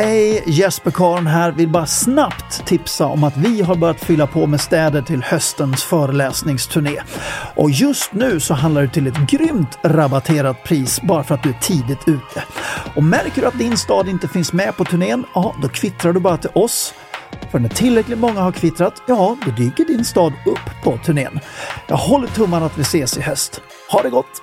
Hej, Jesper Karn här. Vill bara snabbt tipsa om att vi har börjat fylla på med städer till höstens föreläsningsturné. Och just nu så handlar det till ett grymt rabatterat pris bara för att du är tidigt ute. Och märker du att din stad inte finns med på turnén, ja då kvittrar du bara till oss för när tillräckligt många har kvittrat, ja, då dyker din stad upp på turnén. Jag håller tummarna att vi ses i höst. Ha det gott!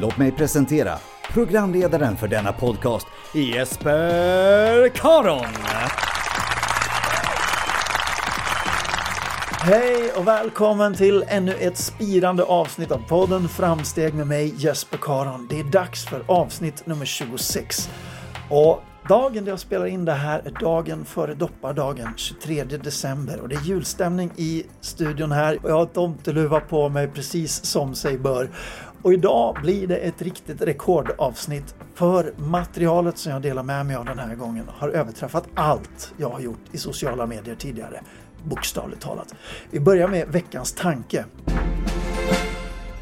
Låt mig presentera programledaren för denna podcast, Jesper Karon. Hej och välkommen till ännu ett spirande avsnitt av podden Framsteg med mig Jesper Karon. Det är dags för avsnitt nummer 26. Och dagen där jag spelar in det här är dagen före doppardagen 23 december och det är julstämning i studion här och jag har tomteluva på mig precis som sig bör. Och idag blir det ett riktigt rekordavsnitt för materialet som jag delar med mig av den här gången har överträffat allt jag har gjort i sociala medier tidigare. Bokstavligt talat. Vi börjar med veckans tanke.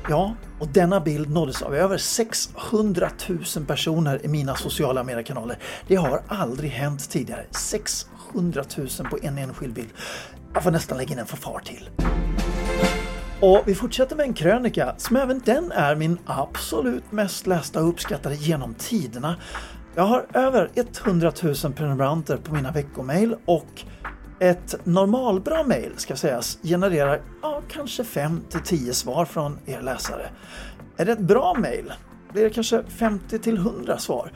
Ja, och denna bild nåddes av över 600 000 personer i mina sociala mediekanaler. Det har aldrig hänt tidigare. 600 000 på en enskild bild. Jag får nästan lägga in en fanfar till. Och vi fortsätter med en krönika som även den är min absolut mest lästa och uppskattade genom tiderna. Jag har över 100 000 prenumeranter på mina veckomail och ett normalbra mail ska sägas genererar ja, kanske 5 till 10 svar från er läsare. Är det ett bra mail blir det kanske 50 till 100 svar.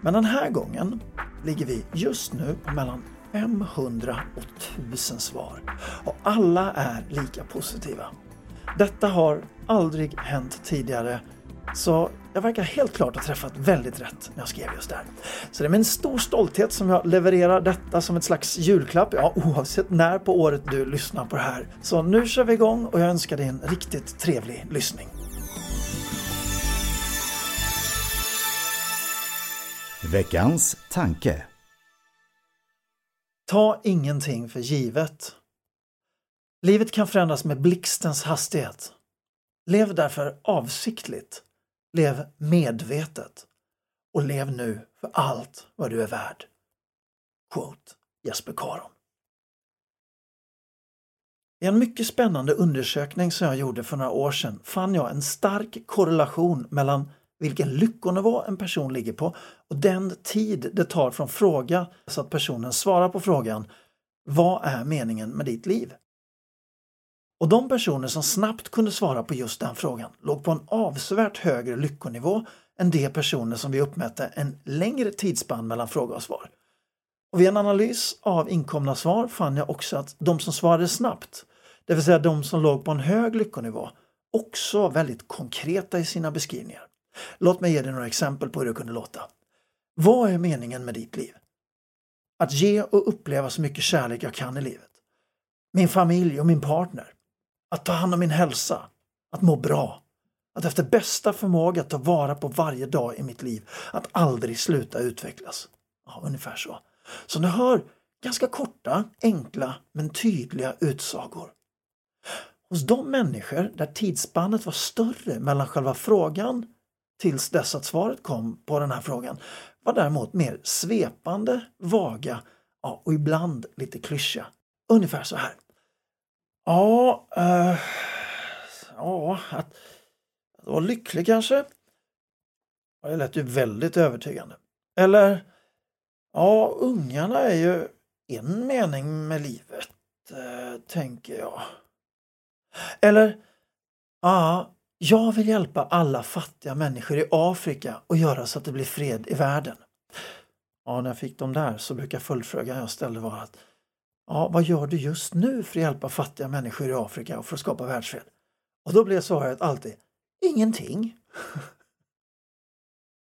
Men den här gången ligger vi just nu på mellan 500 och 1000 svar. Och alla är lika positiva. Detta har aldrig hänt tidigare så jag verkar helt klart ha träffat väldigt rätt när jag skrev just där. Så det är med en stor stolthet som jag levererar detta som ett slags julklapp, ja oavsett när på året du lyssnar på det här. Så nu kör vi igång och jag önskar dig en riktigt trevlig lyssning. Veckans tanke. Ta ingenting för givet. Livet kan förändras med blixtens hastighet. Lev därför avsiktligt. Lev medvetet. Och lev nu för allt vad du är värd. Quote Jesper Karon. I en mycket spännande undersökning som jag gjorde för några år sedan fann jag en stark korrelation mellan vilken lyckonivå en person ligger på och den tid det tar från fråga så att personen svarar på frågan Vad är meningen med ditt liv? Och de personer som snabbt kunde svara på just den frågan låg på en avsevärt högre lyckonivå än de personer som vi uppmätte en längre tidsspann mellan fråga och svar. Och vid en analys av inkomna svar fann jag också att de som svarade snabbt, det vill säga de som låg på en hög lyckonivå, också var väldigt konkreta i sina beskrivningar. Låt mig ge dig några exempel på hur det kunde låta. Vad är meningen med ditt liv? Att ge och uppleva så mycket kärlek jag kan i livet. Min familj och min partner. Att ta hand om min hälsa. Att må bra. Att efter bästa förmåga ta vara på varje dag i mitt liv. Att aldrig sluta utvecklas. Ja, ungefär så. Så ni hör Ganska korta, enkla men tydliga utsagor. Hos de människor där tidsspannet var större mellan själva frågan tills dess att svaret kom på den här frågan var däremot mer svepande, vaga ja, och ibland lite klyschiga. Ungefär så här. Ja, uh, ja att, att vara lycklig kanske. Det lät ju väldigt övertygande. Eller, ja, ungarna är ju en mening med livet, uh, tänker jag. Eller, ja, jag vill hjälpa alla fattiga människor i Afrika och göra så att det blir fred i världen. Ja, när jag fick dem där så brukar följdfrågan jag ställde vara att Ja, vad gör du just nu för att hjälpa fattiga människor i Afrika och för att skapa världsfred? Och då blir svaret alltid Ingenting.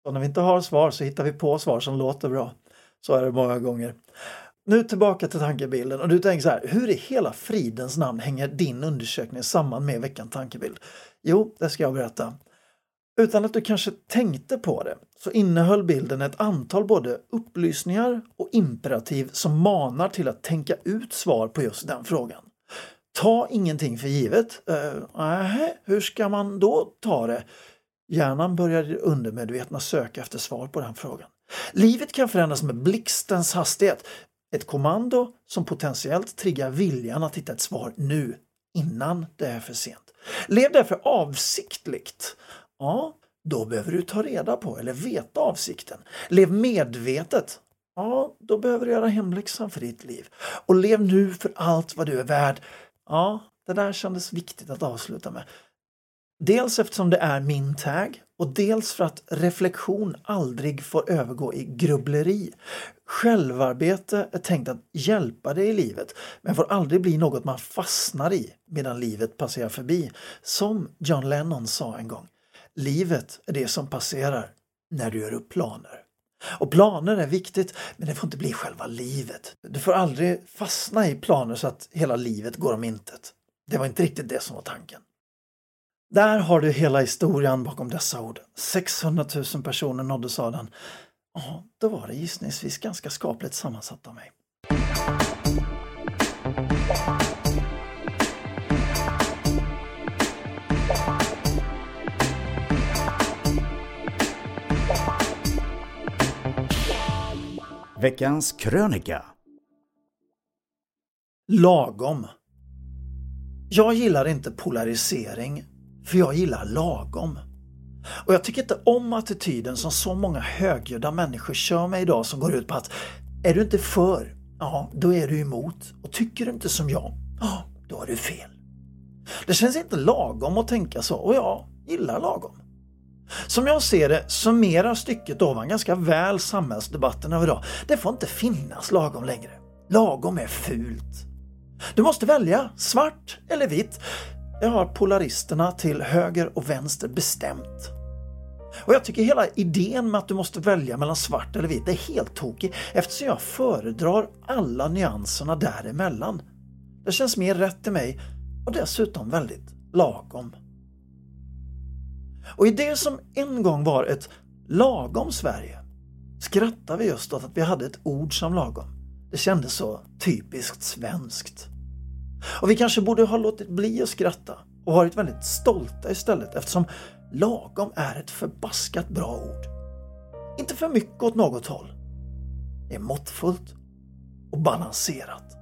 Och när vi inte har svar så hittar vi på svar som låter bra. Så är det många gånger. Nu tillbaka till tankebilden och du tänker så här, hur i hela fridens namn hänger din undersökning samman med veckans tankebild? Jo, det ska jag berätta. Utan att du kanske tänkte på det så innehöll bilden ett antal både upplysningar och imperativ som manar till att tänka ut svar på just den frågan. Ta ingenting för givet. Uh, äh, hur ska man då ta det? Hjärnan börjar undermedvetna söka efter svar på den frågan. Livet kan förändras med blixtens hastighet. Ett kommando som potentiellt triggar viljan att hitta ett svar nu, innan det är för sent. Lev därför avsiktligt Ja, då behöver du ta reda på eller veta avsikten. Lev medvetet. Ja, då behöver du göra hemläxan för ditt liv. Och lev nu för allt vad du är värd. Ja, det där kändes viktigt att avsluta med. Dels eftersom det är min tag och dels för att reflektion aldrig får övergå i grubbleri. Självarbete är tänkt att hjälpa dig i livet men får aldrig bli något man fastnar i medan livet passerar förbi. Som John Lennon sa en gång. Livet är det som passerar när du gör upp planer. Och planer är viktigt, men det får inte bli själva livet. Du får aldrig fastna i planer så att hela livet går om intet. Det var inte riktigt det som var tanken. Där har du hela historien bakom dessa ord. 600 000 personer nåddes av den. Ja, då var det gissningsvis ganska skapligt sammansatt av mig. Veckans krönika. Lagom. Jag gillar inte polarisering, för jag gillar lagom. Och jag tycker inte om attityden som så många högljudda människor kör med idag som går ut på att är du inte för, ja då är du emot. Och tycker du inte som jag, ja då har du fel. Det känns inte lagom att tänka så och jag gillar lagom. Som jag ser det summerar stycket ovan ganska väl samhällsdebatten av idag. Det får inte finnas lagom längre. Lagom är fult. Du måste välja svart eller vitt. Det har polaristerna till höger och vänster bestämt. Och jag tycker hela idén med att du måste välja mellan svart eller vitt är helt tokig eftersom jag föredrar alla nyanserna däremellan. Det känns mer rätt till mig och dessutom väldigt lagom. Och i det som en gång var ett lagom Sverige skrattar vi just åt att vi hade ett ord som lagom. Det kändes så typiskt svenskt. Och vi kanske borde ha låtit bli att skratta och varit väldigt stolta istället eftersom lagom är ett förbaskat bra ord. Inte för mycket åt något håll. Det är måttfullt och balanserat.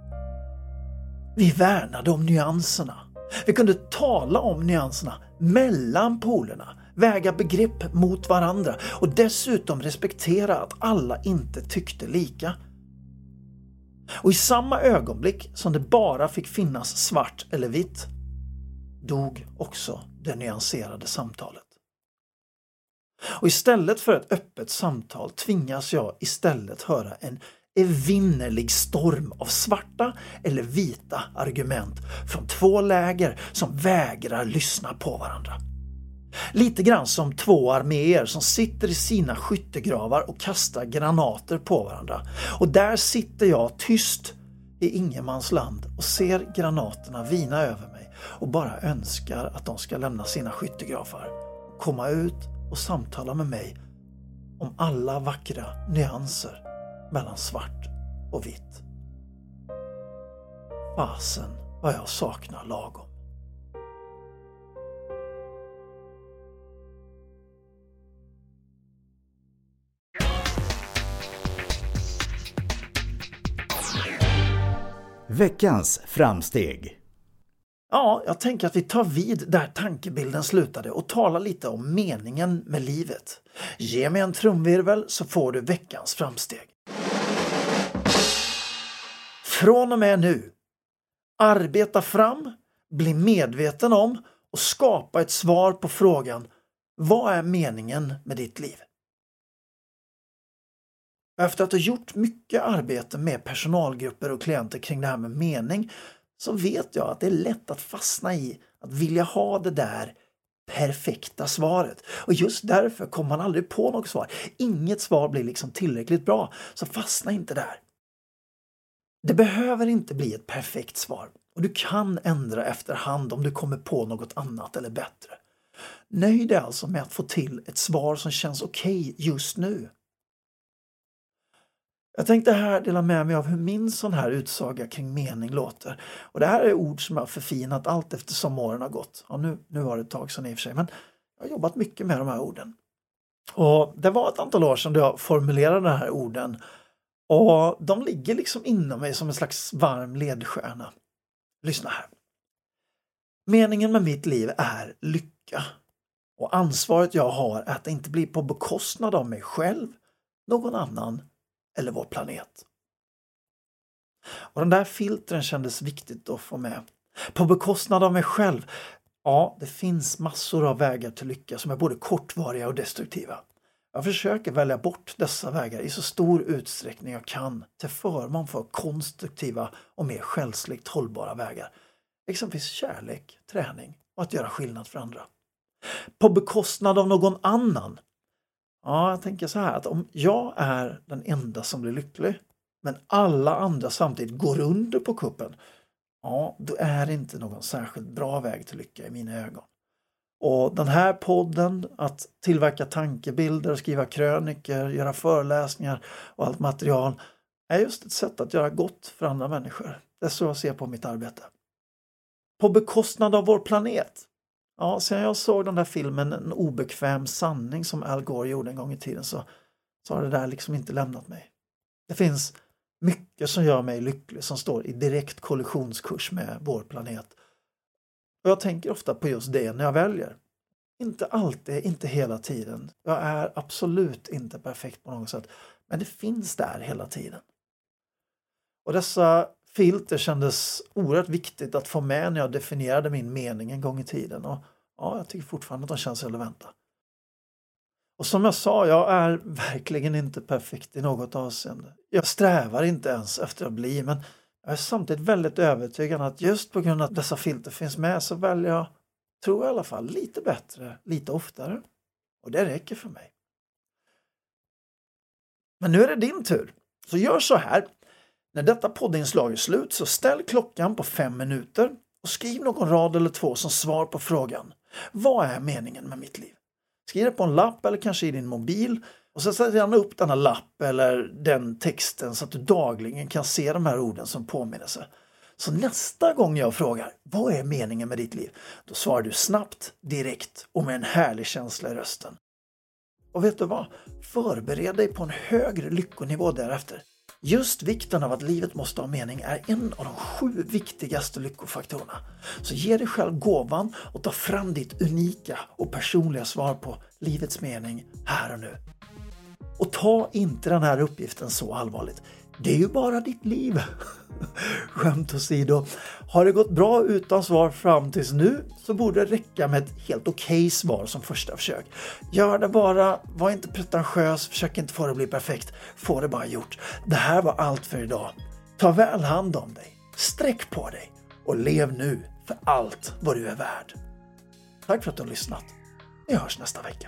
Vi värnade om nyanserna. Vi kunde tala om nyanserna mellan polerna, väga begrepp mot varandra och dessutom respektera att alla inte tyckte lika. Och i samma ögonblick som det bara fick finnas svart eller vitt dog också det nyanserade samtalet. Och istället för ett öppet samtal tvingas jag istället höra en evinnerlig storm av svarta eller vita argument från två läger som vägrar lyssna på varandra. Lite grann som två arméer som sitter i sina skyttegravar och kastar granater på varandra. Och där sitter jag tyst i ingenmansland och ser granaterna vina över mig och bara önskar att de ska lämna sina skyttegravar komma ut och samtala med mig om alla vackra nyanser mellan svart och vitt. Fasen vad jag saknar lagom. Veckans framsteg. Ja, jag tänker att vi tar vid där tankebilden slutade och talar lite om meningen med livet. Ge mig en trumvirvel så får du veckans framsteg. Från och med nu, arbeta fram, bli medveten om och skapa ett svar på frågan Vad är meningen med ditt liv? Efter att ha gjort mycket arbete med personalgrupper och klienter kring det här med mening så vet jag att det är lätt att fastna i att vilja ha det där perfekta svaret. Och just därför kommer man aldrig på något svar. Inget svar blir liksom tillräckligt bra, så fastna inte där. Det behöver inte bli ett perfekt svar och du kan ändra efterhand om du kommer på något annat eller bättre. Nöj dig alltså med att få till ett svar som känns okej okay just nu. Jag tänkte här dela med mig av hur min sån här utsaga kring mening låter. Och det här är ord som jag förfinat allt eftersom åren har gått. Ja, nu, nu var det ett tag sedan i och för sig, men jag har jobbat mycket med de här orden. Och Det var ett antal år sedan jag formulerade de här orden och de ligger liksom inom mig som en slags varm ledstjärna. Lyssna här. Meningen med mitt liv är lycka. Och ansvaret jag har är att det inte blir på bekostnad av mig själv, någon annan eller vår planet. Och den där filtren kändes viktigt att få med. På bekostnad av mig själv? Ja, det finns massor av vägar till lycka som är både kortvariga och destruktiva. Jag försöker välja bort dessa vägar i så stor utsträckning jag kan till förmån för konstruktiva och mer själsligt hållbara vägar. Exempelvis kärlek, träning och att göra skillnad för andra. På bekostnad av någon annan Ja, jag tänker så här att om jag är den enda som blir lycklig men alla andra samtidigt går under på kuppen. Ja, då är det inte någon särskilt bra väg till lycka i mina ögon. Och den här podden, att tillverka tankebilder, skriva kröniker, göra föreläsningar och allt material är just ett sätt att göra gott för andra människor. Det är så jag ser på mitt arbete. På bekostnad av vår planet. Ja, sen jag såg den där filmen En obekväm sanning som Al Gore gjorde en gång i tiden så, så har det där liksom inte lämnat mig. Det finns mycket som gör mig lycklig som står i direkt kollisionskurs med vår planet. Och jag tänker ofta på just det när jag väljer. Inte alltid, inte hela tiden. Jag är absolut inte perfekt på något sätt. Men det finns där hela tiden. Och dessa filter kändes oerhört viktigt att få med när jag definierade min mening en gång i tiden. Och ja, jag tycker fortfarande att de känns relevanta. Och som jag sa, jag är verkligen inte perfekt i något avseende. Jag strävar inte ens efter att bli, men jag är samtidigt väldigt övertygad att just på grund av att dessa filter finns med så väljer jag, tror jag i alla fall, lite bättre, lite oftare. Och det räcker för mig. Men nu är det din tur. Så gör så här. När detta poddinslag är slut så ställ klockan på fem minuter och skriv någon rad eller två som svar på frågan. Vad är meningen med mitt liv? Skriv det på en lapp eller kanske i din mobil och så sätter gärna upp denna lapp eller den texten så att du dagligen kan se de här orden som påminnelse. Så nästa gång jag frågar vad är meningen med ditt liv? Då svarar du snabbt, direkt och med en härlig känsla i rösten. Och vet du vad? Förbered dig på en högre lyckonivå därefter. Just vikten av att livet måste ha mening är en av de sju viktigaste lyckofaktorerna. Så ge dig själv gåvan och ta fram ditt unika och personliga svar på livets mening här och nu. Och ta inte den här uppgiften så allvarligt. Det är ju bara ditt liv. Skämt åsido. Har det gått bra utan svar fram tills nu så borde det räcka med ett helt okej okay svar som första försök. Gör det bara, var inte pretentiös, försök inte få det att bli perfekt. Få det bara gjort. Det här var allt för idag. Ta väl hand om dig, sträck på dig och lev nu för allt vad du är värd. Tack för att du har lyssnat. Vi hörs nästa vecka.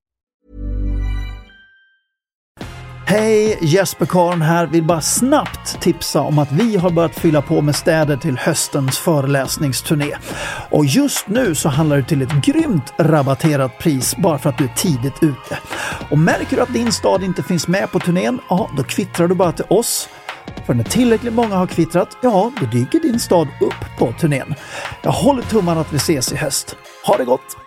Hej, Jesper Karn här. Vill bara snabbt tipsa om att vi har börjat fylla på med städer till höstens föreläsningsturné. Och just nu så handlar det till ett grymt rabatterat pris bara för att du är tidigt ute. Och märker du att din stad inte finns med på turnén, ja då kvittrar du bara till oss för när tillräckligt många har kvittrat, ja, då dyker din stad upp på turnén. Jag håller tummarna att vi ses i höst. Ha det gott!